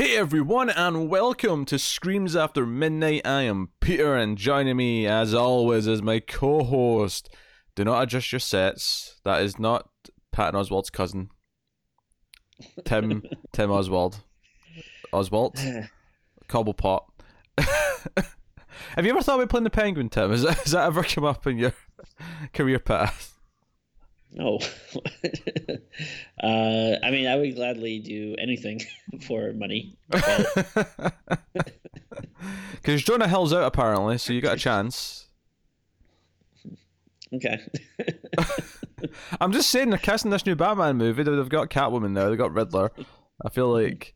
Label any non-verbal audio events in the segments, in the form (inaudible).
Hey everyone, and welcome to Screams After Midnight. I am Peter, and joining me, as always, is my co-host. Do not adjust your sets. That is not Patton Oswalt's cousin. Tim (laughs) Tim Oswald. Oswald. Cobblepot. (laughs) Have you ever thought about playing the Penguin, Tim? Has that, has that ever come up in your (laughs) career path? No. (laughs) uh, I mean, I would gladly do anything (laughs) for money. Because (laughs) Jonah Hill's out apparently, so you got a chance. Okay. I'm just saying, they're casting this new Batman movie. They've got Catwoman now. They've got Riddler. I feel like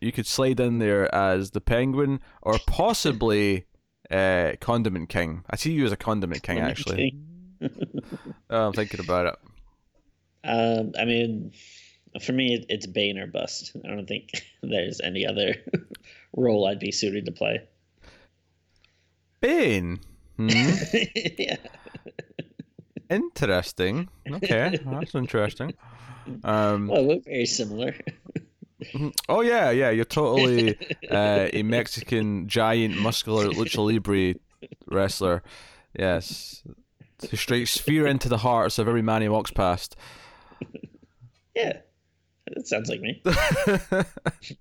you could slide in there as the Penguin or possibly uh, Condiment King. I see you as a Condiment King, actually. Oh, I'm thinking about it. Um, I mean, for me, it, it's Bane or bust. I don't think (laughs) there's any other (laughs) role I'd be suited to play. Bane. Hmm? (laughs) yeah. Interesting. Okay, that's interesting. Um, Well, we're very similar. oh yeah, yeah. You're totally uh, a Mexican giant, muscular lucha libre wrestler. Yes, who strikes fear into the hearts of every man he walks past. (laughs) yeah. That sounds like me. (laughs)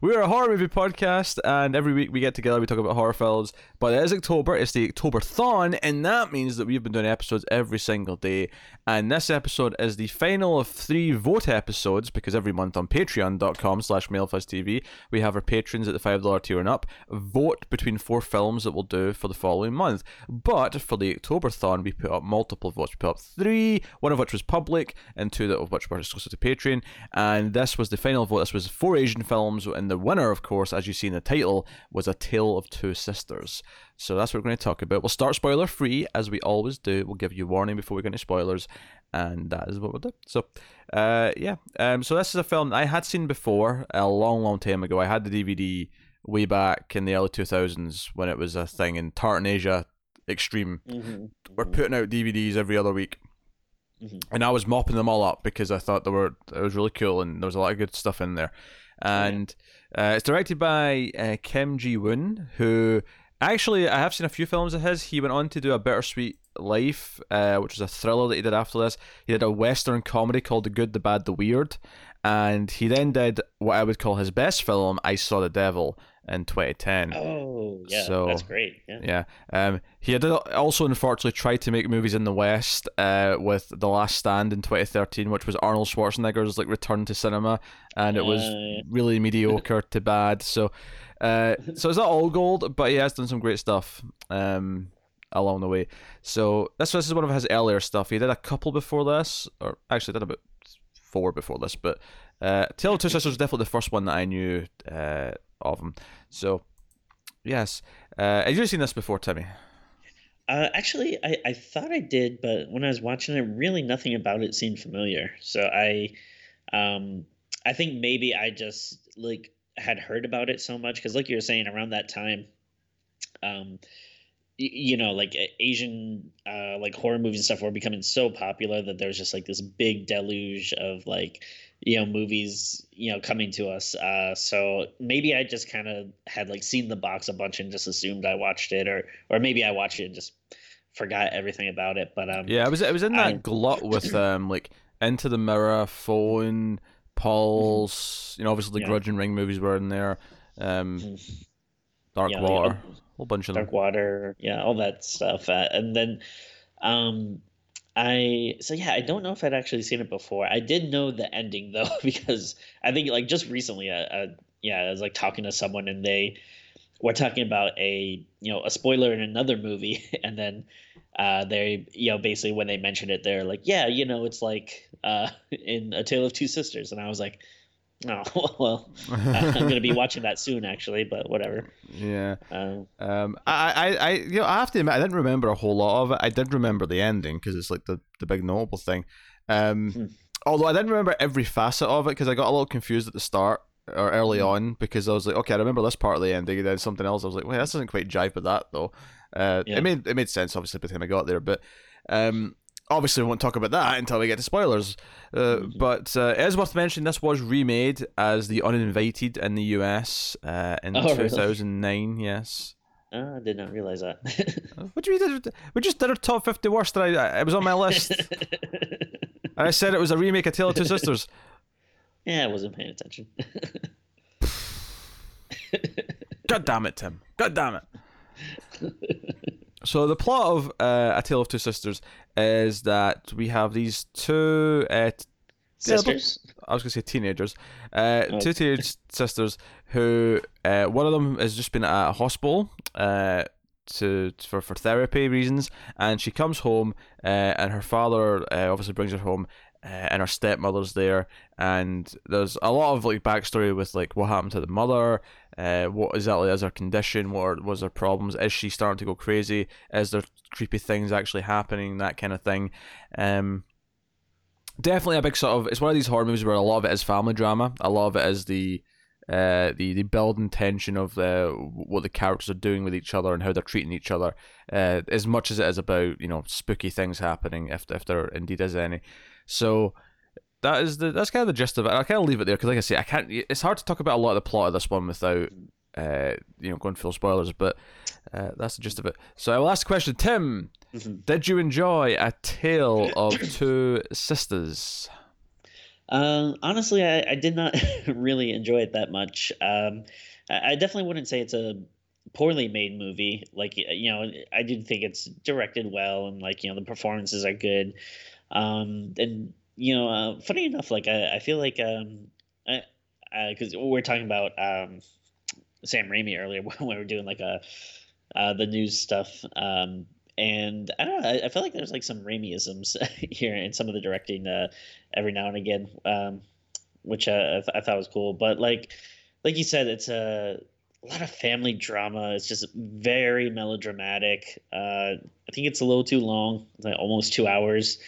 We're a horror movie podcast, and every week we get together, we talk about horror films. But it is October, it's the October Thon, and that means that we've been doing episodes every single day. And this episode is the final of three vote episodes, because every month on patreon.com slash mailfuzztv, we have our patrons at the $5 tier and up vote between four films that we'll do for the following month. But for the October Thon, we put up multiple votes. We put up three, one of which was public, and two of which were exclusive to Patreon. And this was the final vote. This was four Asian films, and the winner, of course, as you see in the title, was A Tale of Two Sisters. So that's what we're going to talk about. We'll start spoiler free, as we always do. We'll give you warning before we get into spoilers, and that is what we'll do. So, uh, yeah. Um, so this is a film I had seen before a long, long time ago. I had the DVD way back in the early 2000s when it was a thing in Tartan Asia Extreme. Mm-hmm. We're putting out DVDs every other week. Mhm. And I was mopping them all up because I thought they were it was really cool and there was a lot of good stuff in there. And uh, it's directed by uh, Kim Ji Woon, who actually I have seen a few films of his. He went on to do a Bittersweet Life, uh, which was a thriller that he did after this. He did a western comedy called The Good, the Bad, the Weird, and he then did what I would call his best film, I Saw the Devil, in 2010. Oh, yeah. So- that's great. Yeah. Yeah. Um, he had also unfortunately tried to make movies in the West uh, with The Last Stand in 2013, which was Arnold Schwarzenegger's like return to cinema, and it was Uh, really mediocre to bad. So, uh, (laughs) so it's not all gold, but he has done some great stuff um, along the way. So this this is one of his earlier stuff. He did a couple before this, or actually did about four before this, but uh, Tale of Two Sisters was definitely the first one that I knew uh, of them. So, yes. Uh, have you seen this before, Timmy? Uh, actually, I, I thought I did, but when I was watching it, really nothing about it seemed familiar. So I, um, I think maybe I just like had heard about it so much because, like you were saying, around that time, um, you know, like Asian, uh, like horror movies and stuff were becoming so popular that there was just like this big deluge of like, you know, movies, you know, coming to us. Uh, so maybe I just kind of had like seen the box a bunch and just assumed I watched it, or or maybe I watched it and just forgot everything about it. But um, Yeah, it was it was in that I- glut (coughs) with um like Into the Mirror, Phone, Pulse. You know, obviously the Yeah. Grudge and Ring movies were in there. Um, Mhm. Dark Yeah, Water, yeah. a whole bunch of them. Dark Water, yeah, all that stuff. Uh, and then, um, I so yeah, I don't know if I'd actually seen it before. I did know the ending (laughs) though because I think like just recently, uh, uh, yeah, I was like talking to someone and they were talking about a you know a spoiler in another movie, (laughs) and then uh, they you know basically when they mentioned it, they're like, yeah, you know, it's like uh, (laughs) in A Tale of Two Sisters, and I was like. (laughs) Oh well, I'm gonna be watching that soon, actually. But whatever. yeah. Um, Um, I, I, I, you know, I have to admit, I didn't remember a whole lot of it. I did remember the ending because it's like the, the big notable thing. Um, Hmm. although I didn't remember every facet of it because I got a little confused at the start or early Hmm. on because I was like, okay, I remember this part of the ending, and then something else. I was like, wait, this doesn't quite jive with that though. Uh, Yeah. it made it made sense obviously by the time I got there, but um, obviously we won't talk about that until we get to spoilers. Uh. But uh, it is worth mentioning this was remade as The Uninvited in the US uh, in (laughs) Oh, really? 2009. Yes. Uh, I did not realize that. What do we do? We just did our top 50 worst. And I, it was on my list. (laughs) and I said it was a remake of Tale of Two Sisters. (laughs) yeah, I wasn't paying attention. God damn it, Tim. God damn it. So the plot of uh, A Tale of Two Sisters is that we have these two. Uh, t- Sisters. I was gonna say teenagers. Uh, Oh. Two teenage sisters who uh, one of them has just been at a hospital uh, to for for therapy reasons, and she comes home uh, and her father uh, obviously brings her home. Uh, and her stepmother's there, and there's a lot of like backstory with like what happened to the mother, uh, what exactly is her condition, what are, was her problems, is she starting to go crazy, is there creepy things actually happening, that kind of thing. Um, definitely a big sort of it's one of these horror movies where a lot of it is family drama. A lot of it is the uh the the building tension of the what the characters are doing with each other and how they're treating each other. Uh as much as it is about you know spooky things happening if if there indeed is any. So that is the that's kind of the gist of it i kind of leave it there because like i say i can't it's hard to talk about a lot of the plot of this one without uh you know going full spoilers but uh, that's the gist of it so i will ask the question tim Mhm. did you enjoy A Tale of Two Sisters? Um, honestly, I, I did not (laughs) really enjoy it that much. Um, I, I definitely wouldn't say it's a poorly made movie. Like you know, I do think it's directed well, and like you know, the performances are good. Um, and you know, uh, funny enough, like I, I feel like um, because we we're talking about um, Sam Raimi earlier (laughs) when we were doing like a uh, the news stuff. Um, and I don't know. I, I feel like there's like some Raimiisms (laughs) here in some of the directing uh, every now and again, um, which uh, I, th- I thought was cool. But like, like you said, it's a, lot of family drama. It's just very melodramatic. Uh, I think it's a little too long, like almost two hours.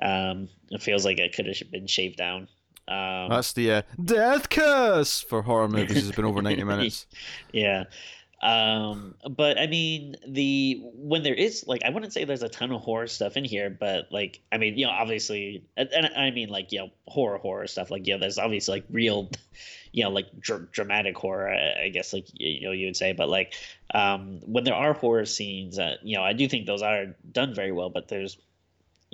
Um, it feels like it could have been shaved down. Um, That's the uh, death curse for horror movies. It's been over 90 (laughs) minutes. yeah. Um, but I mean, the when there is like, I wouldn't say there's a ton of horror stuff in here, but like, I mean, you know, obviously, and, and I mean, like, you know, horror, horror stuff. Like, yeah, there's obviously like real, you know, like dr- dramatic horror, I, I guess, like you know, you would say. But like, um, when there are horror scenes, uh, you know, I do think those are done very well, but there's,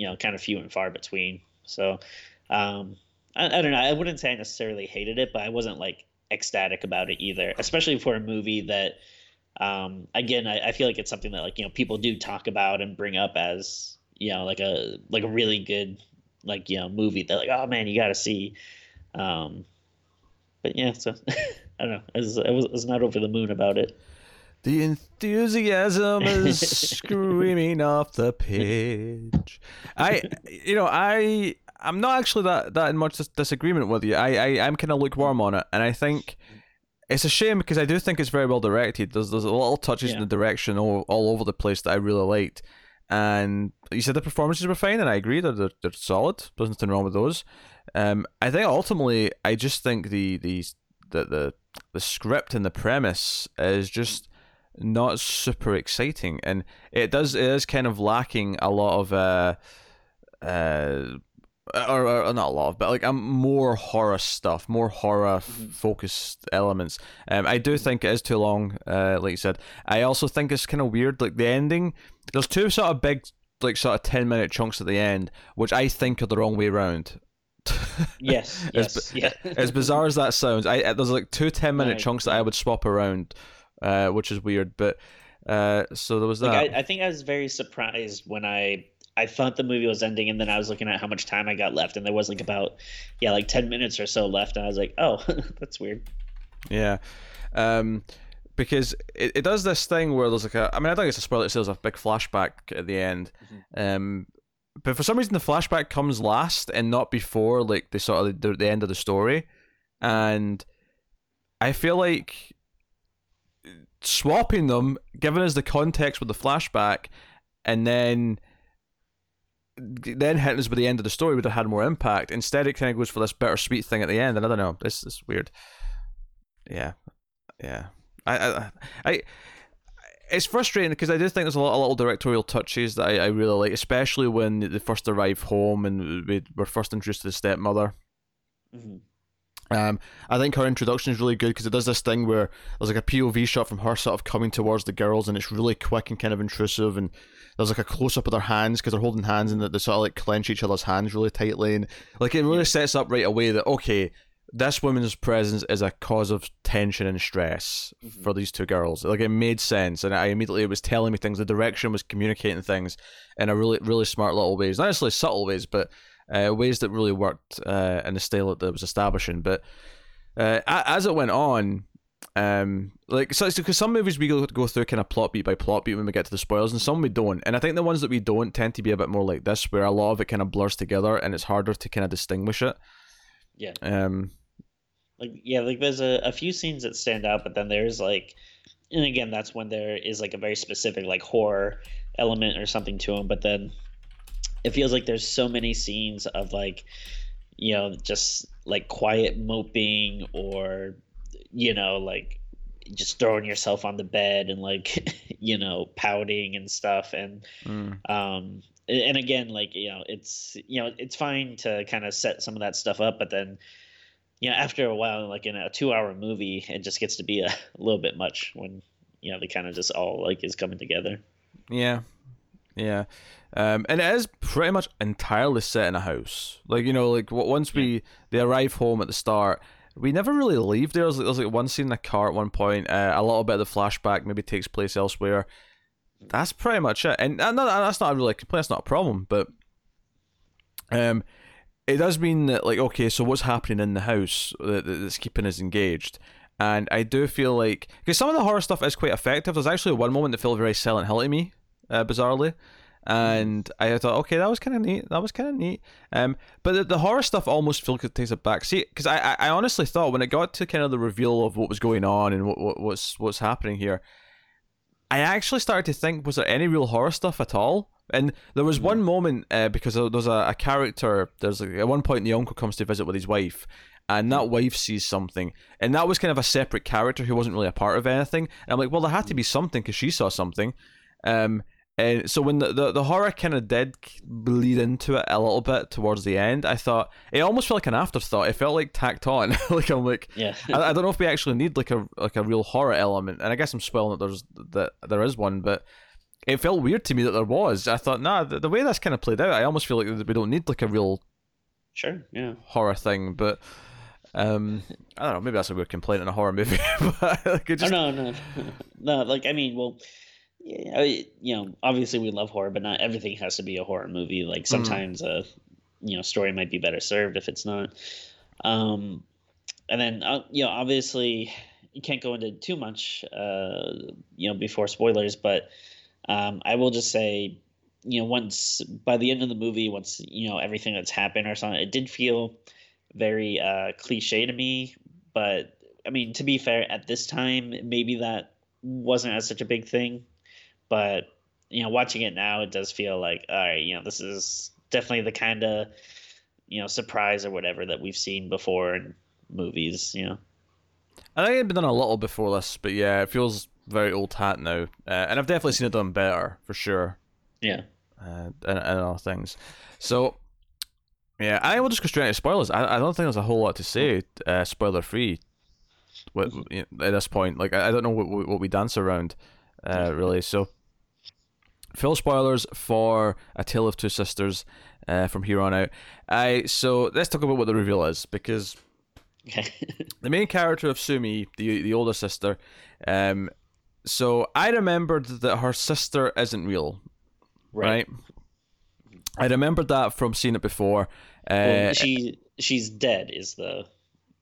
you know, kind of few and far between. So, um, I, I don't know. I wouldn't say I necessarily hated it, but I wasn't like ecstatic about it either, especially for a movie that um again I, I feel like it's something that like you know people do talk about and bring up as you know like a like a really good like you know movie that like oh man you gotta see um but yeah so (laughs) i don't know i was, I was, I was not over the moon about it The enthusiasm is (laughs) screaming off the page. I, you know, I, I'm not actually that that in much dis- disagreement with you. I, I, I'm kind of lukewarm on it, and I think it's a shame because I do think it's very well directed. There's there's a little touches in the direction all, all over the place that I really liked, and you said the performances were fine, and I agree that they're, they're solid. There's nothing wrong with those. Um, I think ultimately, I just think the the the the, the script and the premise is just not super exciting, and it does it is kind of lacking a lot of uh uh. Or, or not a lot of, but like um, more horror stuff, more horror f- focused elements. Um, I do think it is too long, uh, like you said. I also think it's kind of weird, like the ending. There's two sort of big, like sort of ten minute chunks at the end, which I think are the wrong way around. (laughs) yes As yes bi- yeah as bizarre as that sounds, I there's like two 10 minute Right. chunks that I would swap around, uh, which is weird. But uh, so there was that. like I, I think i was very surprised when i i thought the movie was ending and then i was looking at how much time i got left and there was like about yeah like 10 minutes or so left and i was like oh (laughs) that's weird Yeah. Um, because it, it does this thing where there's like a. I mean, I don't think it's a spoiler. It says a big flashback at the end. Um, but for some reason, the flashback comes last and not before, like the sort of the, the end of the story. And I feel like swapping them, giving us the context with the flashback, and then then hitting us with the end of the story would have had more impact. Instead, it kind of goes for this bittersweet thing at the end, and I don't know. This is weird. Yeah, yeah. I, I, I, it's frustrating because I do think there's a lot of little directorial touches that I, I really like, especially when they first arrive home and we were first introduced to the stepmother. Mm-hmm. Um, I think her introduction is really good because it does this thing where there's like a POV shot from her sort of coming towards the girls, and it's really quick and kind of intrusive. And there's like a close up of their hands because they're holding hands and they sort of like clench each other's hands really tightly. And like it really sets up right away that okay, this woman's presence is a cause of tension and stress mm-hmm. for these two girls. Like it made sense, and I immediately it was telling me things. The direction was communicating things in a really really smart little ways, not necessarily subtle ways, but uh, ways that really worked uh, in the style that it was establishing. But uh, as it went on, um, like so, because some movies we go go through kind of plot beat by plot beat when we get to the spoilers, and some we don't. And I think the ones that we don't tend to be a bit more like this, where a lot of it kind of blurs together, and it's harder to kind of distinguish it. Yeah. Um. Like yeah, like there's a, a few scenes that stand out, but then there's like, and again, that's when there is like a very specific like horror element or something to them. But then it feels like there's so many scenes of like you know just like quiet moping or you know like just throwing yourself on the bed and like (laughs) you know pouting and stuff. And mm. um and again like you know it's you know it's fine to kind of set some of that stuff up but then you know after a while like in a two hour movie it just gets to be a, a (laughs) little bit much when you know they kind of just all like is coming together. Yeah yeah um, and it is pretty much entirely set in a house. Like you know, like once we they arrive home at the start, we never really leave. There's there's like one scene in the car at one point. Uh, a little bit of the flashback maybe takes place elsewhere. That's pretty much it. And, and that's not really a complaint. That's not a problem. But um, it does mean that like okay, so what's happening in the house that, that's keeping us engaged? And I do feel like because some of the horror stuff is quite effective. There's actually one moment that felt very Silent Hill to me, uh, bizarrely and I thought, okay, that was kind of neat. That was kind of neat. Um, but the, the, horror stuff almost feels like it takes a backseat because I, I, I honestly thought when it got to kind of the reveal of what was going on and what, what what's what's happening here, I actually started to think, was there any real horror stuff at all? And there was one moment uh, because there's a, a character. There's like, at one point the uncle comes to visit with his wife, and that wife sees something, and that was kind of a separate character who wasn't really a part of anything. And I'm like, well, there had to be something because she saw something. Um, and so when the, the, the horror kind of did bleed into it a little bit towards the end, I thought it almost felt like an afterthought. It felt like tacked on. (laughs) like I'm like, yeah. I, I, don't know if we actually need like a like a real horror element. And I guess I'm spoiling that there's that there is one, but it felt weird to me that there was. I thought, nah, the, the way that's kind of played out, I almost feel like we don't need like a real sure, yeah, horror thing. But um, I don't know. Maybe that's a weird complaint in a horror movie. (laughs) but like, it just... Oh, no, no, (laughs) no. Like I mean, well yeah, you know, obviously we love horror, but not everything has to be a horror movie. Like mm-hmm. sometimes mm. a you know story might be better served if it's not. Um, and then uh, you know, obviously you can't go into too much, uh, you know, before spoilers. But um, I will just say, you know, once by the end of the movie, once you know everything that's happened or something, it did feel very uh, cliche to me. But I mean, to be fair, at this time, maybe that wasn't as such a big thing but you know, watching it now, it does feel like all right, you know, this is definitely the kind of you know surprise or whatever that we've seen before in movies. You know, I think it'd been done a little before this, but yeah, it feels very old hat now, uh, and I've definitely seen it done better for sure. Yeah, uh, and, and other things. So yeah, I will just go straight into spoilers. I, I don't think there's a whole lot to say, uh, spoiler free. At this point, like I, I don't know what what we dance around, uh, really. So full spoilers for A Tale of Two Sisters uh, from here on out. I so let's talk about what the reveal is because (laughs) the main character of Sumi, the the older sister, um, so I remembered that her sister isn't real, right? right? I remembered that from seeing it before. Uh, well, she she's dead is the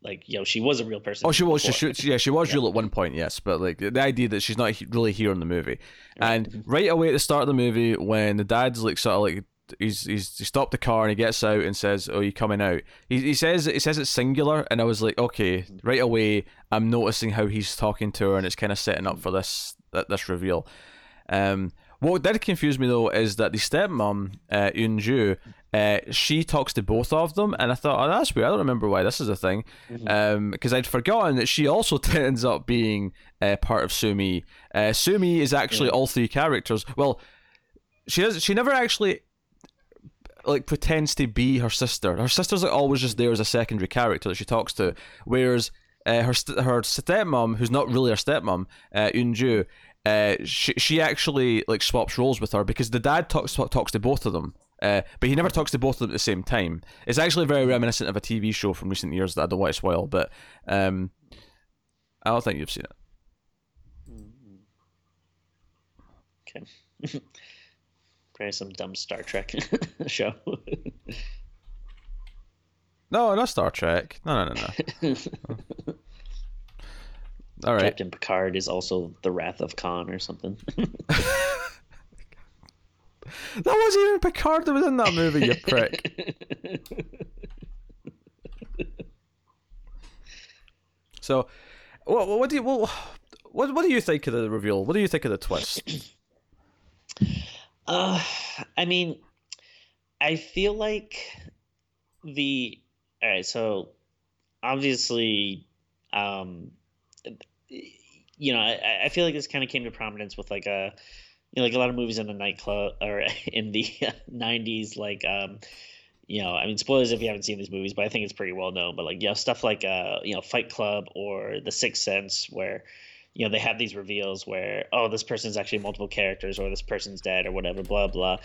like you know she was a real person. Oh, she was. She, she, yeah, she was yeah. real at one point. Yes, but like the idea that she's not really here in the movie, and right away at the start of the movie when the dad's like sort of like he's he's he stopped the car and he gets out and says, "Oh, you coming out?" He he says he says it's singular, and I was like, okay, right away I'm noticing how he's talking to her, and it's kind of setting up for this that this reveal. Um, what did confuse me though is that the stepmom, uh, Eunju, uh, she talks to both of them, and I thought, oh, that's weird. I don't remember why this is a thing, because Mm-hmm. um, I'd forgotten that she also (laughs) ends up being uh, part of Sumi. Uh, Sumi is actually Yeah. all three characters. Well, she does. She never actually like pretends to be her sister. Her sister's like always just there as a secondary character that she talks to, whereas uh, her st- her stepmom, who's not really her stepmom, uh, Eunju, uh, she she actually like swaps roles with her because the dad talks talks to both of them. Uh, but he never talks to both of them at the same time. It's actually very reminiscent of a TV show from recent years that I don't want to spoil, but um, I don't think you've seen it. Okay. (laughs) Probably some dumb Star Trek (laughs) show. No, not Star Trek. No, no, no, no. (laughs) All right. Captain Picard is also the Wrath of Khan or something. (laughs) That wasn't even Picard that was in that movie, you prick. (laughs) So, what, what do you what, what what do you think of the reveal? What do you think of the twist? (clears throat) Uh, I mean, I feel like the all right. So obviously, um, you know, I, I feel like this kind of came to prominence with like a, you know, like a lot of movies in the nightclub or (laughs) in the (laughs) '90s, like um. You know, I mean, spoilers if you haven't seen these movies, but I think it's pretty well known. But like, you know, stuff like uh, you know, Fight Club or The Sixth Sense, where you know they have these reveals where oh this person's actually multiple characters or this person's dead or whatever blah blah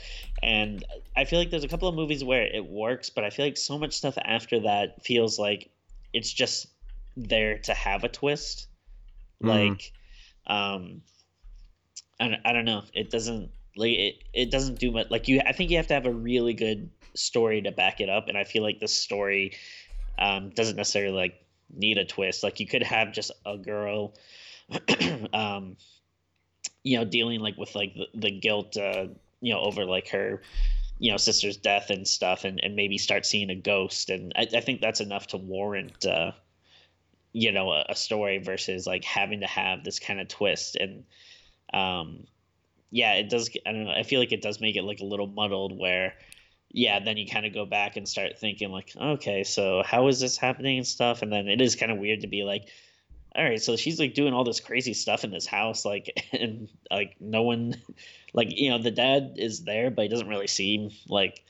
and i feel like there's a couple of movies where it works but i feel like so much stuff after that feels like it's just there to have a twist Mhm. like um I don't, I don't know. It doesn't like it, it doesn't do much like you i think you have to have a really good story to back it up and i feel like the story um doesn't necessarily like need a twist. Like you could have just a girl (clears throat) um you know dealing like with like the, the guilt uh you know over like her you know sister's death and stuff and, and maybe start seeing a ghost. And I, I think that's enough to warrant uh you know a, a story versus like having to have this kind of twist. And um yeah it does i don't know i feel like it does make it like a little muddled where yeah then you kind of go back and start thinking like okay so how is this happening and stuff? And then it is kind of weird to be like all right so she's like doing all this crazy stuff in this house like (laughs) and like no one like you know the dad is there but he doesn't really seem like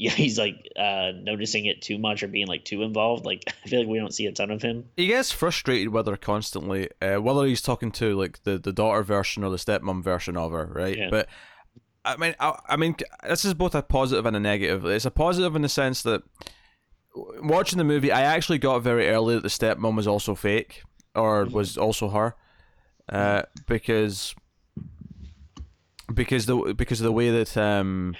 (laughs) yeah he's like uh noticing it too much or being like too involved like (laughs) i feel like we don't see a ton of him He gets frustrated with her constantly, uh, whether he's talking to like the, the daughter version or the stepmom version of her, right? Yeah. But I mean, I, I mean, this is both a positive and a negative. It's a positive in the sense that watching the movie, I actually got very early that the stepmom was also fake or was also her, uh, because because the because of the way that um.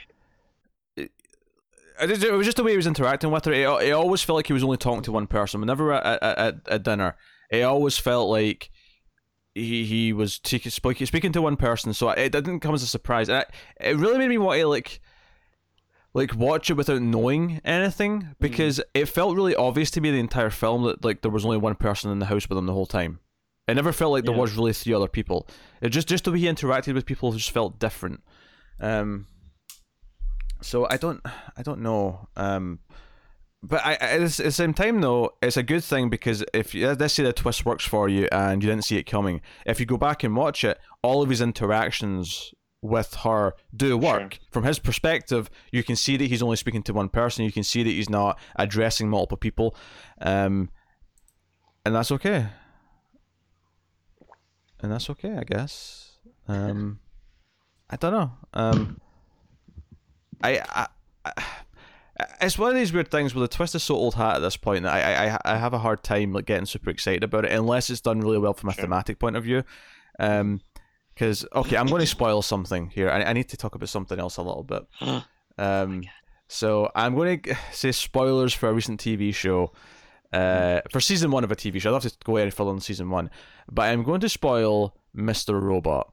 It, was just the way he was interacting with her. It, it always felt like he was only talking to one person. Whenever at, at, at, dinner, it always felt like he he was taking, speaking speaking to one person. So it didn't come as a surprise. And I, it really made me want to like like watch it without knowing anything because it felt really obvious to me the entire film that like there was only one person in the house with him the whole time. It never felt like there Yeah. was really three other people. It just just the way he interacted with people just felt different. Um. So I don't I don't know. Um. But I, at the s- at the same time, though, it's a good thing because if you, let's say the twist works for you and you didn't see it coming, if you go back and watch it, all of his interactions with her do work. From his perspective, you can see that he's only speaking to one person. You can see that he's not addressing multiple people, um, and that's okay. And that's okay, I guess. Um, I don't know. Um, I, I, I it's one of these weird things where the twist is so old hat at this point that I, I I have a hard time like getting super excited about it unless it's done really well from a Sure. thematic point of view. Um, because okay, I'm going to spoil something here. I, I need to talk about something else a little bit. (gasps) Um, so I'm going to say spoilers for a recent TV show, uh, for season one of a TV show. I'll have to go any further on season one, but I'm going to spoil Mr. Robot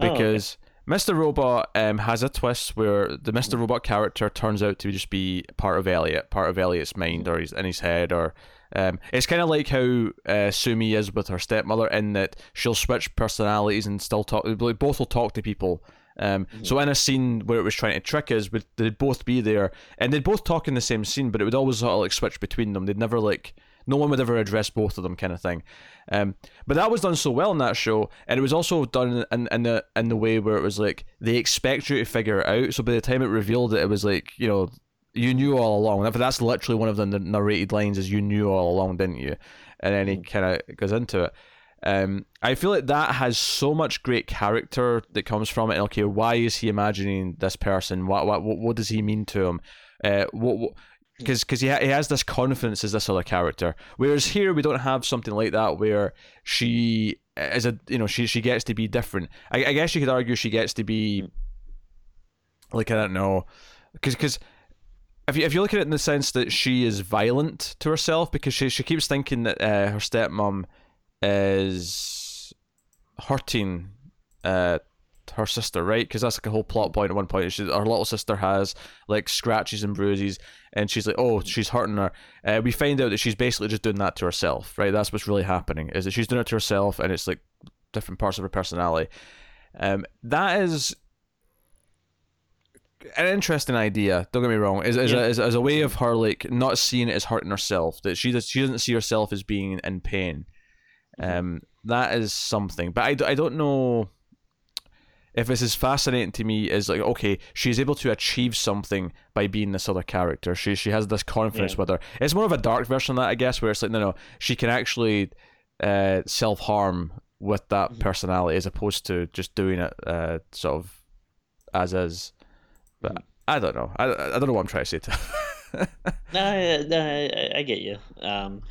Oh, okay. Mr. Robot um, has a twist where the Mr. Robot character turns out to just be part of Elliot, part of Elliot's mind or he's in his head, or um, it's kind of like how uh, Sumi is with her stepmother in that she'll switch personalities and still talk. Both will talk to people. Um, mm-hmm. So in a scene where it was trying to trick us, would they'd both be there and they'd both talk in the same scene, but it would always sort of like switch between them. They'd never like no one would ever address both of them, kind of thing. Um, but that was done so well in that show, and it was also done in, in the in the way where it was like they expect you to figure it out. So by the time it revealed it, it was like you know you knew all along. But That's literally one of the narrated lines is you knew all along, didn't you? And then he mm. kind of goes into it. Um, I feel like that has so much great character that comes from it. Okay, why is he imagining this person? What what what, what does he mean to him? Uh, what, what because because he, ha- he has this confidence as this other character. Whereas here we don't have something like that where she is a you know she she gets to be different. I, I guess you could argue she gets to be like i don't know because because if you, if you look at it in the sense that she is violent to herself because she, she keeps thinking that uh, her stepmom is hurting uh, her sister, right? Because that's like a whole plot point at one point. She, her little sister has like scratches and bruises, and she's like, "Oh, she's hurting her." Uh, we find out that she's basically just doing that to herself, right? That's what's really happening. Is that she's doing it to herself, and it's like different parts of her personality. Um, that is an interesting idea. Don't get me wrong. Is yeah. as, as a way of her like not seeing it as hurting herself. That she does, she doesn't see herself as being in pain. Mm-hmm. Um, that is something, but I, I don't know if this is fascinating to me is like okay she's able to achieve something by being this other character she she has this confidence yeah. with her it's more of a dark version of that i guess where it's like no no she can actually uh, self-harm with that mm-hmm. personality as opposed to just doing it uh, sort of as is but mm-hmm. i don't know I, I don't know what i'm trying to say to (laughs) no, no I, I, get you um,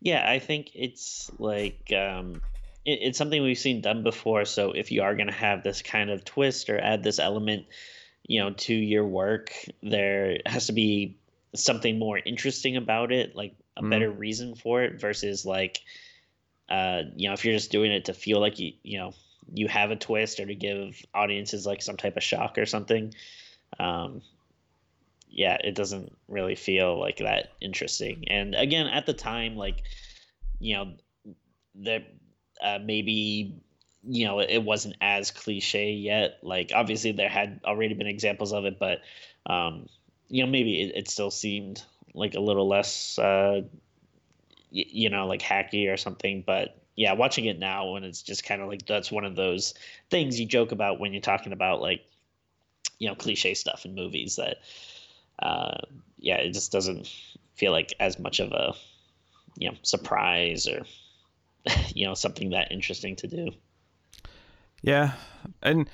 yeah i think it's like um, it, it's something we've seen done before. So if you are going to have this kind of twist or add this element, you know, to your work, there has to be something more interesting about it, like a mm. better reason for it versus like, uh, you know, if you're just doing it to feel like you, you know, you have a twist or to give audiences like some type of shock or something. Um, yeah, it doesn't really feel like that interesting. And again, at the time, like, you know, there uh, maybe you know it wasn't as cliche yet. Like obviously there had already been examples of it but um you know maybe it, it still seemed like a little less uh y- you know like hacky or something. But yeah watching it now when it's just kind of like that's one of those things you joke about when you're talking about like you know cliche stuff in movies that uh yeah it just doesn't feel like as much of a you know surprise or (laughs) you know something that interesting to do. Yeah, and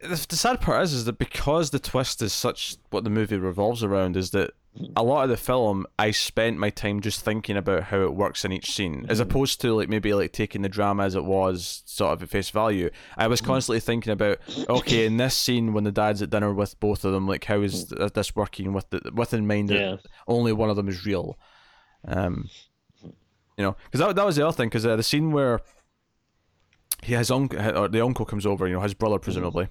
the, the sad part is, is that because the twist is such what the movie revolves around is that a lot of the film I spent my time just thinking about how it works in each scene, as mm-hmm. opposed to like maybe like taking the drama as it was sort of at face value. I was mm-hmm. constantly thinking about okay, in this scene when the dad's at dinner with both of them, like how is this working with the with in mind that yeah. only one of them is real. Um, you know, because that, that was the other thing. Because uh, the scene where he has uncle or the uncle comes over, you know, his brother presumably.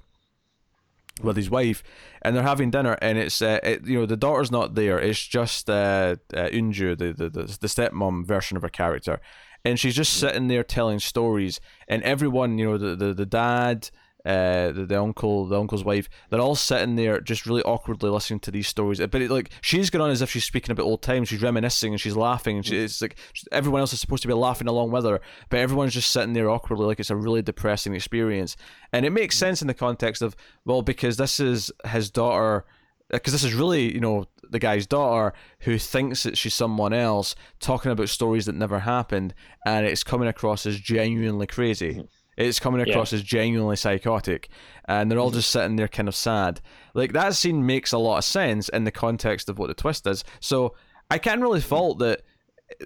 With his wife, and they're having dinner, and it's uh, it, you know the daughter's not there. It's just uh, uh, Unju, the, the the the stepmom version of her character, and she's just sitting there telling stories, and everyone, you know, the the, the dad, uh, the, the uncle, the uncle's wife, they're all sitting there just really awkwardly listening to these stories. But it, like she's going on as if she's speaking about old times. She's reminiscing and she's laughing, and she, it's like everyone else is supposed to be laughing along with her, but everyone's just sitting there awkwardly, like it's a really depressing experience. And it makes sense in the context of well, because this is his daughter. Because this is really, you know, the guy's daughter who thinks that she's someone else talking about stories that never happened, and it's coming across as genuinely crazy. Mm-hmm it's coming across yeah. as genuinely psychotic, and they're all mm-hmm. just sitting there kind of sad. Like that scene makes a lot of sense in the context of what the twist is. So I can't really fault that.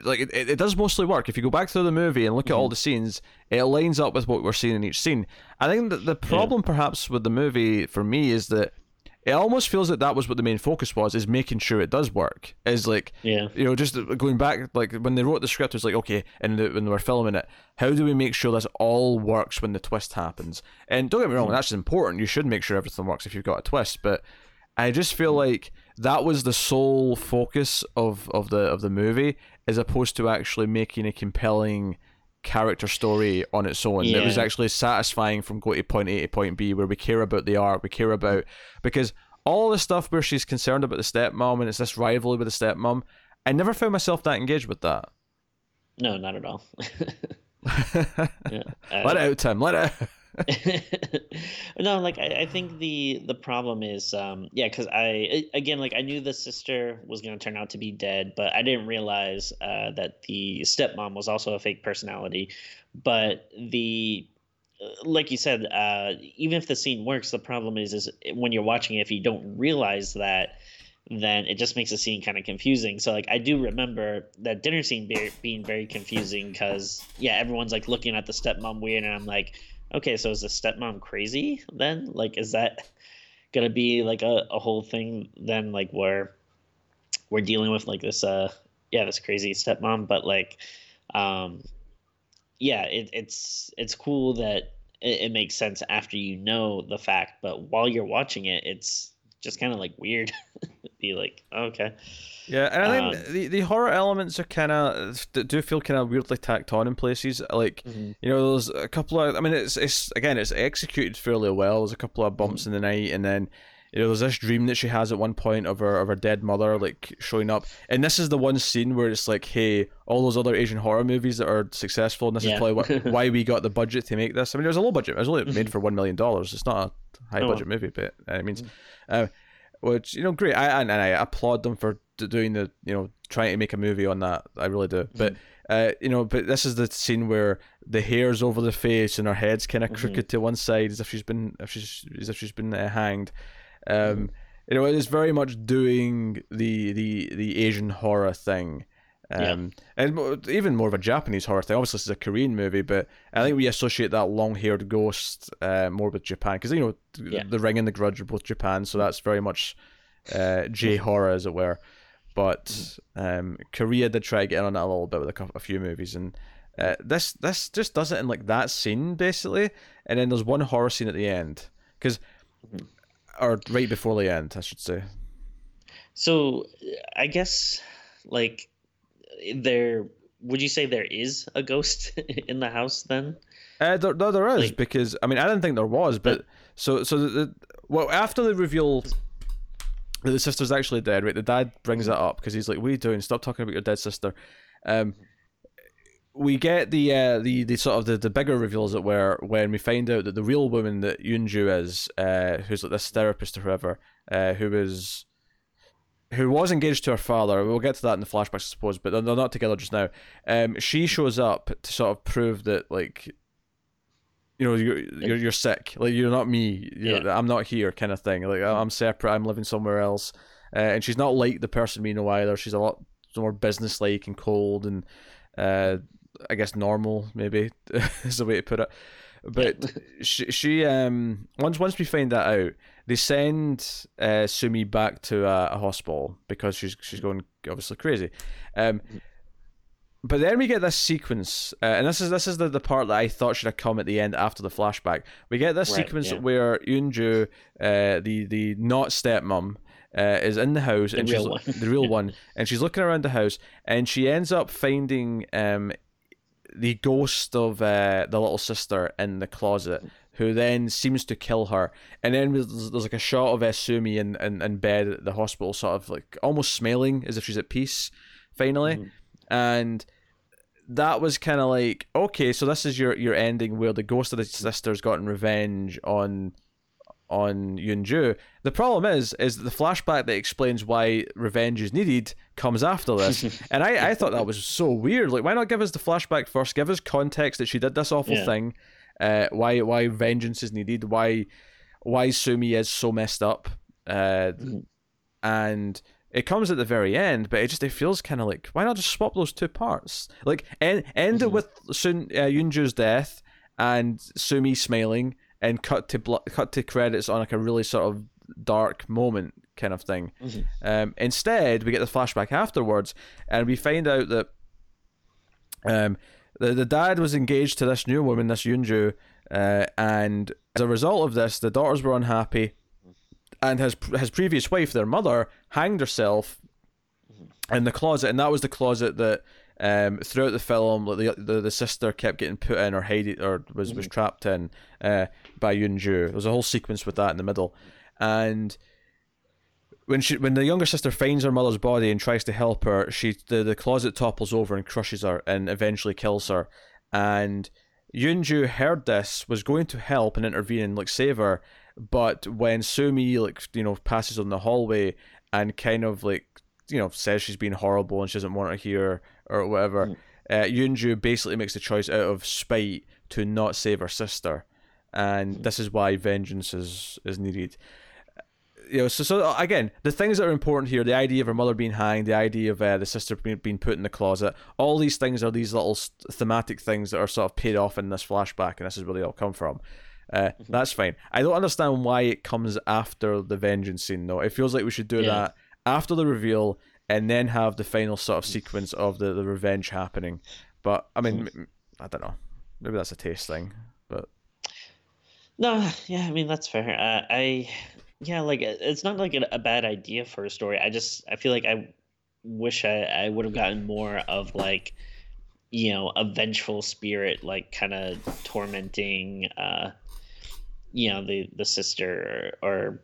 Like it, it does mostly work. If you go back through the movie and look mm-hmm. at all mm-hmm. the scenes, it lines up with what we're seeing in each scene. I think that the problem, yeah. perhaps, with the movie for me is that it almost feels like that was what the main focus was is making sure it does work. Is like yeah. you know just going back like when they wrote the script it was like okay and the, when they were filming it how do we make sure this all works when the twist happens? And don't get me wrong mm-hmm. that's important. You should make sure everything works if you've got a twist but i just feel mm-hmm. like that was the sole focus of of the of the movie as opposed to actually making a compelling character story on its own yeah. that was actually satisfying from going to point A to point B where we care about the art, we care about because all the stuff where she's concerned about the stepmom and it's this rivalry with the stepmom, I never found myself that engaged with that. No, not at all. (laughs) (laughs) yeah, let it out, Tim. Let it out. (laughs) no, like I, I, think the the problem is, um, yeah, because I again, like I knew the sister was gonna turn out to be dead, but I didn't realize uh, that the stepmom was also a fake personality. But the uh, like you said, uh, even if the scene works, the problem is is when you're watching it, if you don't realize that, then it just makes the scene kind of confusing. So like I do remember that dinner scene be- being very confusing because yeah, everyone's like looking at the stepmom weird, and I'm like okay, so is the stepmom crazy then? Like, is that gonna be like a, a whole thing then? Like, where we're dealing with like this, uh, yeah, this crazy stepmom, but like, um, yeah, it, it's it's cool that it, it makes sense after you know the fact, but while you're watching it, it's just kind of like weird. (laughs) be like, oh, okay. Yeah, and I think um, the, the horror elements are kind of do feel kind of weirdly tacked on in places. Like mm-hmm. you know, there's a couple of. I mean, it's it's again, it's executed fairly well. There's a couple of bumps mm-hmm. in the night, and then you know, there's this dream that she has at one point of her of her dead mother like showing up, and this is the one scene where it's like, hey, all those other Asian horror movies that are successful, and this yeah. is probably wh- (laughs) why we got the budget to make this. I mean, it was a low budget. It was only made mm-hmm. for one million dollars. It's not a high budget oh. movie, but uh, it means. Mm. Uh, which you know, great. I and I applaud them for doing the you know trying to make a movie on that. I really do. Mm-hmm. But uh, you know, but this is the scene where the hair's over the face and her head's kind of mm-hmm. crooked to one side as if she's been if she's as if she's been uh, hanged. Um, mm-hmm. you know, it is very much doing the the the Asian horror thing. Um, yeah. and even more of a Japanese horror thing. Obviously, this is a Korean movie, but I think we associate that long-haired ghost uh, more with Japan because you know yeah. the Ring and the Grudge are both Japan, so that's very much uh, J horror, as it were. But um, Korea did try to get in on it a little bit with a, couple, a few movies, and uh, this this just does it in like that scene basically, and then there's one horror scene at the end because, mm-hmm. Or right before the end, I should say. So, I guess like there would you say there is a ghost (laughs) in the house then? Uh, there, no, there is like, because I mean I didn't think there was, but, but so so the, the, well after they reveal the sister's actually dead, right? The dad brings it up because he's like, "What are you doing? Stop talking about your dead sister." Um, we get the uh, the the sort of the, the bigger reveals that were when we find out that the real woman that Yunju is, uh, who's like this therapist or whoever, uh, who was who was engaged to her father. We'll get to that in the flashbacks, I suppose, but they're, they're not together just now. Um, she shows up to sort of prove that like you know you're you're, you're sick like you're not me you're, yeah. i'm not here kind of thing like i'm separate i'm living somewhere else uh, and she's not like the person we know either she's a lot more businesslike and cold and uh, i guess normal maybe (laughs) is the way to put it but (laughs) she, she um once once we find that out they send uh, sumi back to a, a hospital because she's she's going obviously crazy um but then we get this sequence, uh, and this is this is the, the part that I thought should have come at the end after the flashback. We get this right, sequence yeah. where Yunju, uh, the the not stepmom, uh, is in the house the and real she's the real (laughs) one, and she's looking around the house, and she ends up finding um, the ghost of uh, the little sister in the closet, who then seems to kill her. And then there's, there's like a shot of Esumi in, in, in bed at the hospital, sort of like almost smiling as if she's at peace, finally. Mm. And that was kind of like okay, so this is your your ending where the ghost of the sister's gotten revenge on on Yunju. The problem is, is that the flashback that explains why revenge is needed comes after this, (laughs) and I, I thought that was so weird. Like, why not give us the flashback first? Give us context that she did this awful yeah. thing. Uh, why why vengeance is needed? Why why Sumi is so messed up? Uh, mm-hmm. and it comes at the very end, but it just it feels kind of like why not just swap those two parts? Like end end mm-hmm. it with Sun uh, Yunju's death and Sumi smiling, and cut to bl- cut to credits on like a really sort of dark moment kind of thing. Mm-hmm. Um, instead, we get the flashback afterwards, and we find out that um, the the dad was engaged to this new woman, this Yunju, uh, and as a result of this, the daughters were unhappy, and his his previous wife, their mother, hanged herself in the closet, and that was the closet that um, throughout the film, like the, the the sister kept getting put in or hided or was was trapped in uh, by Yunju. There was a whole sequence with that in the middle, and when she when the younger sister finds her mother's body and tries to help her, she the, the closet topples over and crushes her and eventually kills her. And Yunju heard this, was going to help and intervene and like save her, but when Sumi like you know passes on the hallway and kind of like you know says she's been horrible and she doesn't want to hear or whatever, mm. uh, Yunju basically makes the choice out of spite to not save her sister, and mm. this is why vengeance is is needed you know, so so again, the things that are important here, the idea of her mother being hanged, the idea of uh, the sister being, being put in the closet, all these things are these little thematic things that are sort of paid off in this flashback, and this is where they all come from. Uh, mm-hmm. That's fine. I don't understand why it comes after the vengeance scene, though. It feels like we should do yeah. that after the reveal and then have the final sort of sequence of the, the revenge happening. But I mean, mm-hmm. I don't know. Maybe that's a taste thing, but no, yeah, I mean that's fair. Uh, I yeah, like it's not like a, a bad idea for a story. I just I feel like I wish I, I would have gotten more of like you know a vengeful spirit like kind of tormenting uh you know the the sister or, or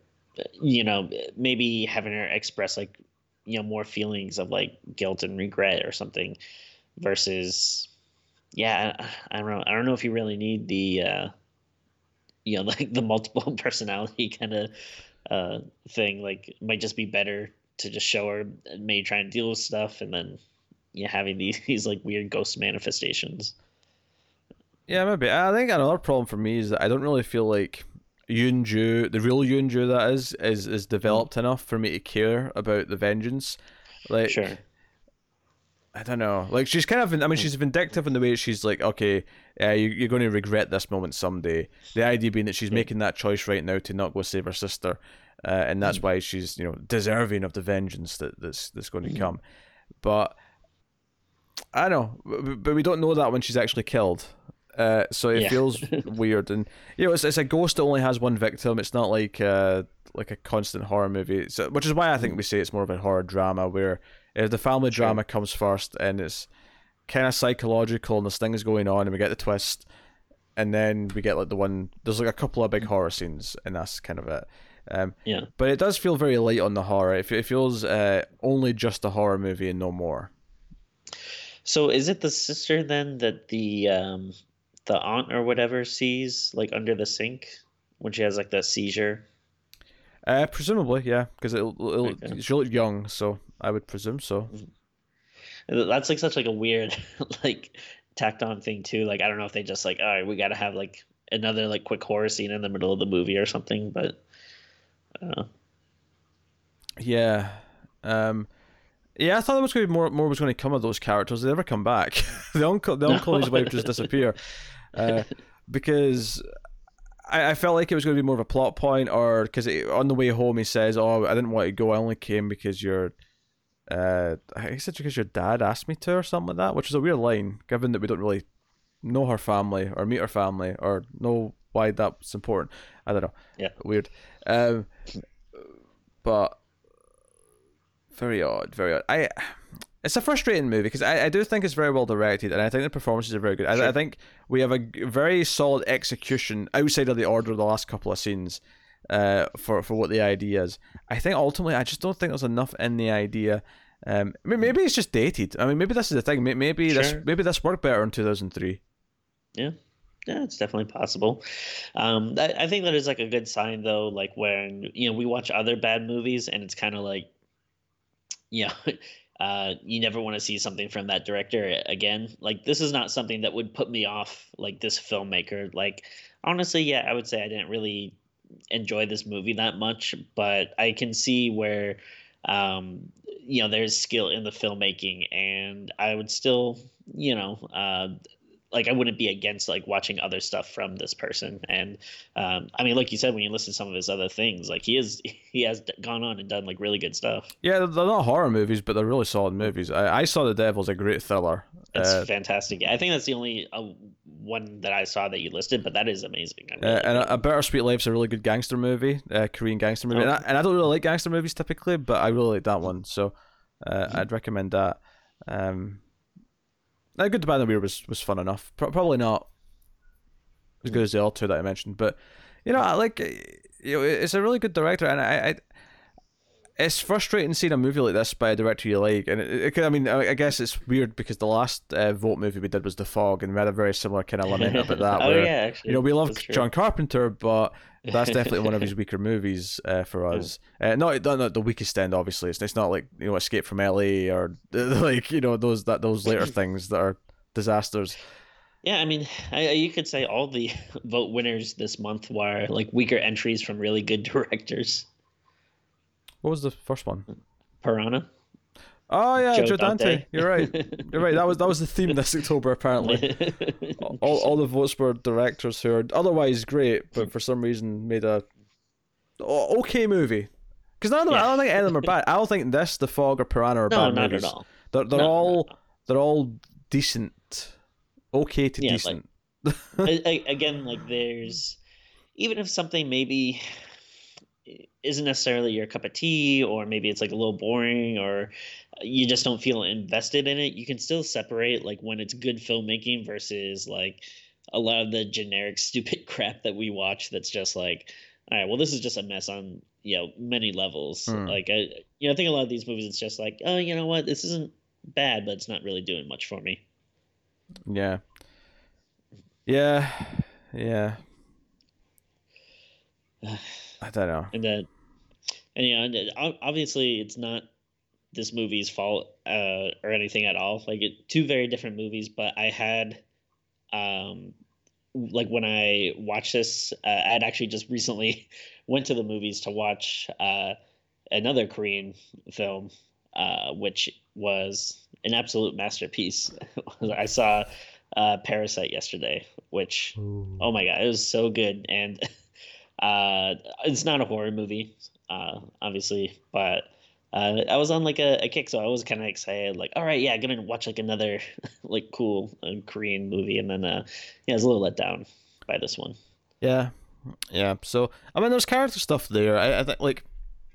you know maybe having her express like you know more feelings of like guilt and regret or something versus yeah I, don't know i don't know if you really need the uh you know (laughs) like the multiple (laughs) personality kind of uh thing like might just be better to just show her maybe try and deal with stuff and then yeah having these (laughs) these like weird ghost manifestations. Yeah maybe. I think another problem for me is that i don't really feel like Yunju, the real Yunju that is, is is developed enough for me to care about the vengeance. Like, sure. I don't know. Like she's kind of, I mean, she's vindictive in the way she's like, okay, uh, you, are going to regret this moment someday. The idea being that she's yeah. making that choice right now to not go save her sister, uh, and that's mm. why she's, you know, deserving of the vengeance that that's that's going to mm. come. But I don't know, but we don't know that when she's actually killed. Uh, so it yeah. feels (laughs) weird, and you know, it's, it's a ghost that only has one victim. It's not like uh, like a constant horror movie, so, which is why I think we say it's more of a horror drama where uh, the family drama comes first, and it's kind of psychological, and this thing is going on, and we get the twist, and then we get like the one. There's like a couple of big horror scenes, and that's kind of it. Um, yeah. But it does feel very light on the horror. It, it feels uh, only just a horror movie and no more. So is it the sister then that the um, the aunt or whatever sees like under the sink when she has like the seizure? Uh, presumably, yeah, because it'll, it'll okay. she looked young, so I would presume so. Mm-hmm. That's like such like a weird (laughs) like tacked on thing too. Like I don't know if they just like all right, we got to have like another like quick horror scene in the middle of the movie or something, but. Uh... Yeah, um, yeah, I thought there was going to be more. More was going to come of those characters. They never come back. the uncle, the uncle, and his wife just disappear, uh, (laughs) because I, I felt like it was going to be more of a plot point, or because on the way home he says, "Oh, I didn't want to go. I only came because your, uh, I said because your dad asked me to, or something like that." Which is a weird line, given that we don't really know her family or meet her family or know why that's important. I don't know. Yeah, weird. Um, but very odd, very odd. I it's a frustrating movie because I, I do think it's very well directed and I think the performances are very good. Sure. I, I think we have a very solid execution outside of the order of the last couple of scenes uh, for for what the idea is. I think ultimately I just don't think there's enough in the idea. Um, maybe it's just dated. I mean, maybe this is the thing. Maybe sure. this maybe this worked better in two thousand three. Yeah, yeah, it's definitely possible. Um, I, I think that is like a good sign though. Like when you know we watch other bad movies and it's kind of like, you (laughs) know, uh, you never want to see something from that director again. Like this is not something that would put me off like this filmmaker. Like honestly, yeah, I would say I didn't really enjoy this movie that much, but I can see where um, you know there's skill in the filmmaking, and I would still you know uh, like I wouldn't be against like watching other stuff from this person. And um, I mean, like you said, when you listen to some of his other things, like he is (laughs) he has gone on and done like really good stuff. Yeah, they're not horror movies, but they're really solid movies. I, I saw The Devil's a great thriller. It's uh, fantastic. I think that's the only uh, one that I saw that you listed, but that is amazing. Really uh, and a, a Bittersweet Life's a really good gangster movie, uh, Korean gangster movie. Oh. And, I, and, I, don't really like gangster movies typically, but I really like that one. So uh, mm-hmm. I'd recommend that. Um, now, Good, the Bad, and Weird was, was fun enough. Pro- probably not as good hmm. as the other two that I mentioned, but you know, I like you know, it's a really good director, and I, I it's frustrating seeing a movie like this by a director you like, and it, it, I mean, I guess it's weird because the last uh, vote movie we did was The Fog, and we had a very similar kind of lament about that. (laughs) oh where, yeah, actually, you know, we love John Carpenter, but (laughs) that's definitely one of his weaker movies uh, for us. Uh, not, not not the weakest end, obviously. It's, it's not like you know Escape from L.A. or (laughs) like you know those that those later things that are disasters. Yeah, I mean, I, you could say all the vote winners this month were like weaker entries from really good directors. What was the first one? Piranha. Oh yeah, Joe, Joe Dante. Dante. You're right. You're right. That was that was the theme this October. Apparently, (laughs) all, all the votes were directors who are otherwise great, but for some reason made a okay movie. Because none of them, yeah. I don't think any of them are bad. I don't think this, The Fog, or Piranha are bad. no, bad not movies. At all. They're they're all they're all decent, okay to yeah, decent. (laughs) Like, again, like there's even if something maybe isn't necessarily your cup of tea or maybe it's like a little boring or you just don't feel invested in it you can still separate like when it's good filmmaking versus like a lot of the generic (laughs) stupid crap that we watch that's just like all right well this is just a mess on you know many levels. Mm. like i you know i think a lot of these movies it's just like oh you know what? This isn't bad but it's not really doing much for me. Yeah. Yeah. Yeah I don't know. And then, and you know, obviously, it's not this movie's fault uh, or anything at all. Like, it, two very different movies, but I had, um, like when I watched this, uh, I had actually just recently (laughs) went to the movies to watch uh, another Korean film, uh, which was an absolute masterpiece. (laughs) I saw uh, Parasite yesterday, which Ooh. oh my god, it was so good and. (laughs) Uh, it's not a horror movie, uh, obviously, but uh, I was on like a, a kick, so I was kind of excited. Like, all right, yeah, gonna watch like another (laughs) like cool uh, Korean movie, and then uh, yeah, I was a little let down by this one. Yeah, yeah. So I mean, there's character stuff there. I, I think like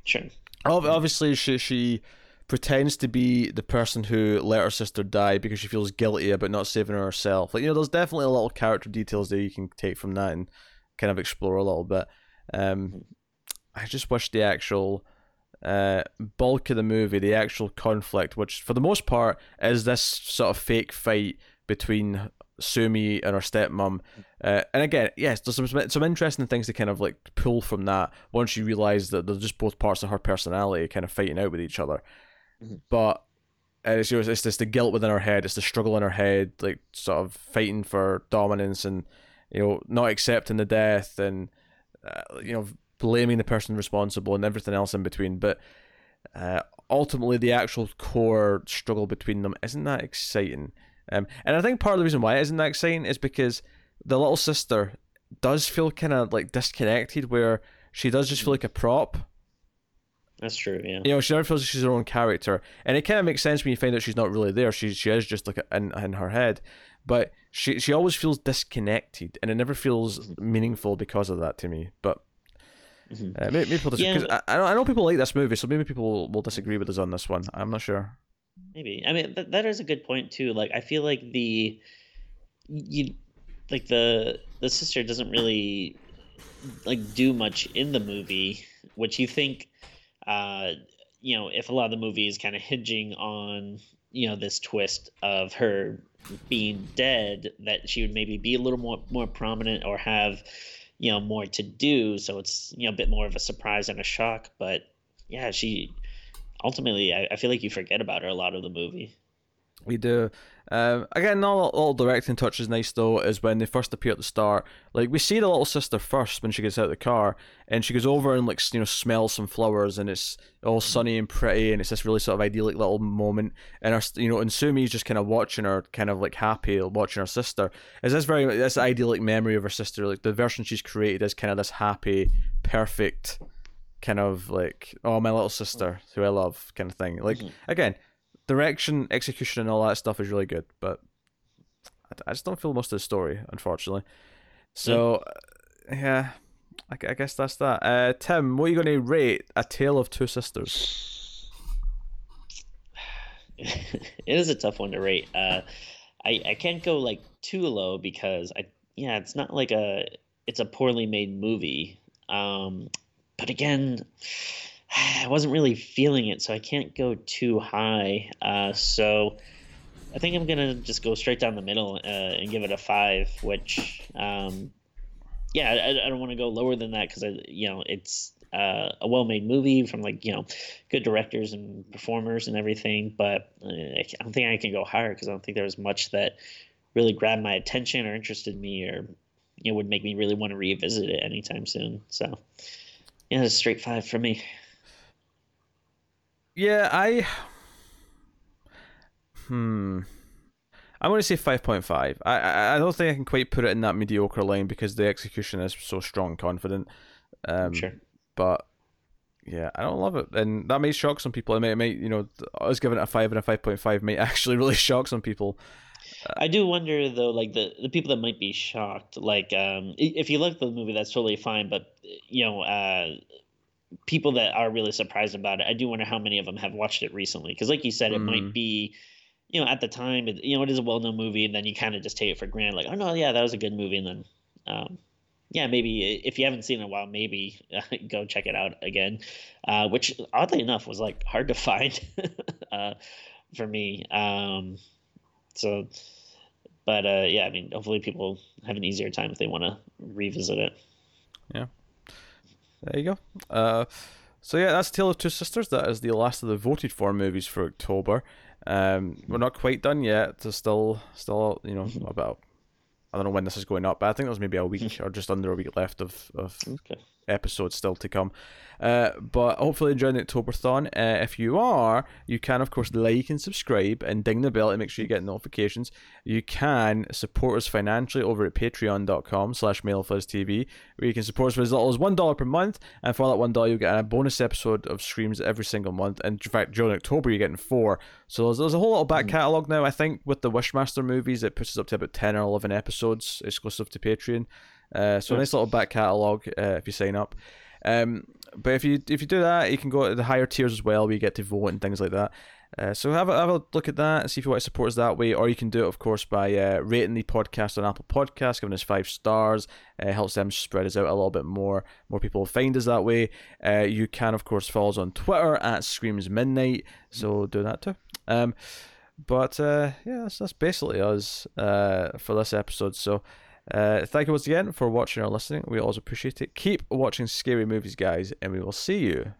sure. Obviously, she she pretends to be the person who let her sister die because she feels guilty about not saving her herself. Like you know, there's definitely a little character details there you can take from that and kind of explore a little bit. Um, I just wish the actual uh, bulk of the movie, the actual conflict, which for the most part is this sort of fake fight between Sumi and her stepmom. Uh, and again, yes, there's some some interesting things to kind of like pull from that once you realize that they're just both parts of her personality kind of fighting out with each other. Mm-hmm. But it's, it's just the guilt within her head, it's the struggle in her head, like sort of fighting for dominance and you know, not accepting the death and uh, you know blaming the person responsible and everything else in between. But uh, ultimately, the actual core struggle between them isn't that exciting. Um, and I think part of the reason why it isn't that exciting is because the little sister does feel kind of like disconnected, where she does just feel like a prop. That's true, yeah. You know, she never feels like she's her own character, and it kind of makes sense when you find out she's not really there. She she is just like in in her head, but she she always feels disconnected, and it never feels mm-hmm. meaningful because of that to me. But mm-hmm. uh, maybe, maybe, people disagree. Yeah. I, I know people like this movie, so maybe people will, disagree with us on this one. I'm not sure. Maybe I mean that, that is a good point too. Like I feel like the you like the the sister doesn't really like do much in the movie, which you think uh you know if a lot of the movie is kind of hinging on you know this twist of her being dead that she would maybe be a little more more prominent or have you know more to do. So it's you know a bit more of a surprise and a shock. But yeah she ultimately I, I feel like you forget about her a lot of the movie We do. Um, again, all little directing touch is nice though. Is when they first appear at the start. Like we see the little sister first when she gets out of the car, and she goes over and like you know smells some flowers, and it's all sunny and pretty, and it's this really sort of idyllic little moment. And her, you know, and Sumi's just kind of watching her, kind of like happy watching her sister. Is this very this idyllic memory of her sister? Like the version she's created is kind of this happy, perfect, kind of like oh my little sister who I love kind of thing. Like mm-hmm. again direction, execution, and all that stuff is really good, but I just don't feel most of the story, unfortunately. So, yeah, yeah I, I, guess that's that. Uh, Tim, what are you going to rate A Tale of Two Sisters? (sighs) it is a tough one to rate. Uh, I I can't go like too low because I yeah, it's not like a it's a poorly made movie. Um, but again, (sighs) I wasn't really feeling it, so I can't go too high. Uh, so I think I'm gonna just go straight down the middle uh, and give it a five. Which, um, yeah, I, I don't want to go lower than that because you know, it's uh, a well-made movie from like you know, good directors and performers and everything. But uh, I don't think I can go higher because I don't think there was much that really grabbed my attention or interested me or you know would make me really want to revisit it anytime soon. So yeah, it's a straight five for me. Yeah, I. Hmm. I'm going to say 5.5. I, I don't think I can quite put it in that mediocre line because the execution is so strong, confident. Um, sure. But yeah, I don't love it, and that may shock some people. It may, it might you know, us giving it a five and a 5.5 might (laughs) actually really shock some people. I do wonder though, like the the people that might be shocked, like um, if you like the movie, that's totally fine. But you know, uh, people that are really surprised about it, I do wonder how many of them have watched it recently. Because, like you said, it mm. might be, you know, at the time, it, you know, it is a well known movie, and then you kind of just take it for granted, like, oh no, yeah, that was a good movie, and then, um, yeah, maybe if you haven't seen it in a while, maybe uh, (laughs) go check it out again. Uh, which oddly enough was like hard to (laughs) find uh, for me. Um, so, but uh, yeah, I mean, hopefully people have an easier time if they want to revisit it. Yeah. There you go. Uh, so yeah, that's Tale of Two Sisters. That is the last of the voted for movies for October. Um, we're not quite done yet. There's still, still, you know, about I don't know when this is going up, but I think there's maybe a week (laughs) or just under a week left of of okay. Episodes still to come. Uh, but hopefully enjoying the Octoberthon. Uh, if you are, you can of course like and subscribe and ding the bell to make sure you get notifications. You can support us financially over at patreon.com slash TV, where you can support us for as little as $1 per month, and for that $1 you'll get a bonus episode of Screams every single month, and in fact during October you're getting four. So there's, there's a whole little back mm. catalogue now, I think, with the Wishmaster movies, it puts us up to about 10 or 11 episodes exclusive to Patreon. Uh, so a nice little back catalogue uh, if you sign up. Um, but if you if you do that, you can go to the higher tiers as well, where you get to vote and things like that. Uh, so have a, have a look at that and see if you want to support us that way, or you can do it, of course, by uh, rating the podcast on Apple Podcasts, giving us five stars. Uh, helps them spread us out a little bit more. More people find us that way. Uh, you can, of course, follow us on Twitter at Screams Midnight. So do that too. Um, but uh, yeah, that's, that's basically us uh, for this episode. So. Uh, thank you once again for watching or listening. We always appreciate it. Keep watching scary movies, guys, and we will see you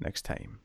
next time.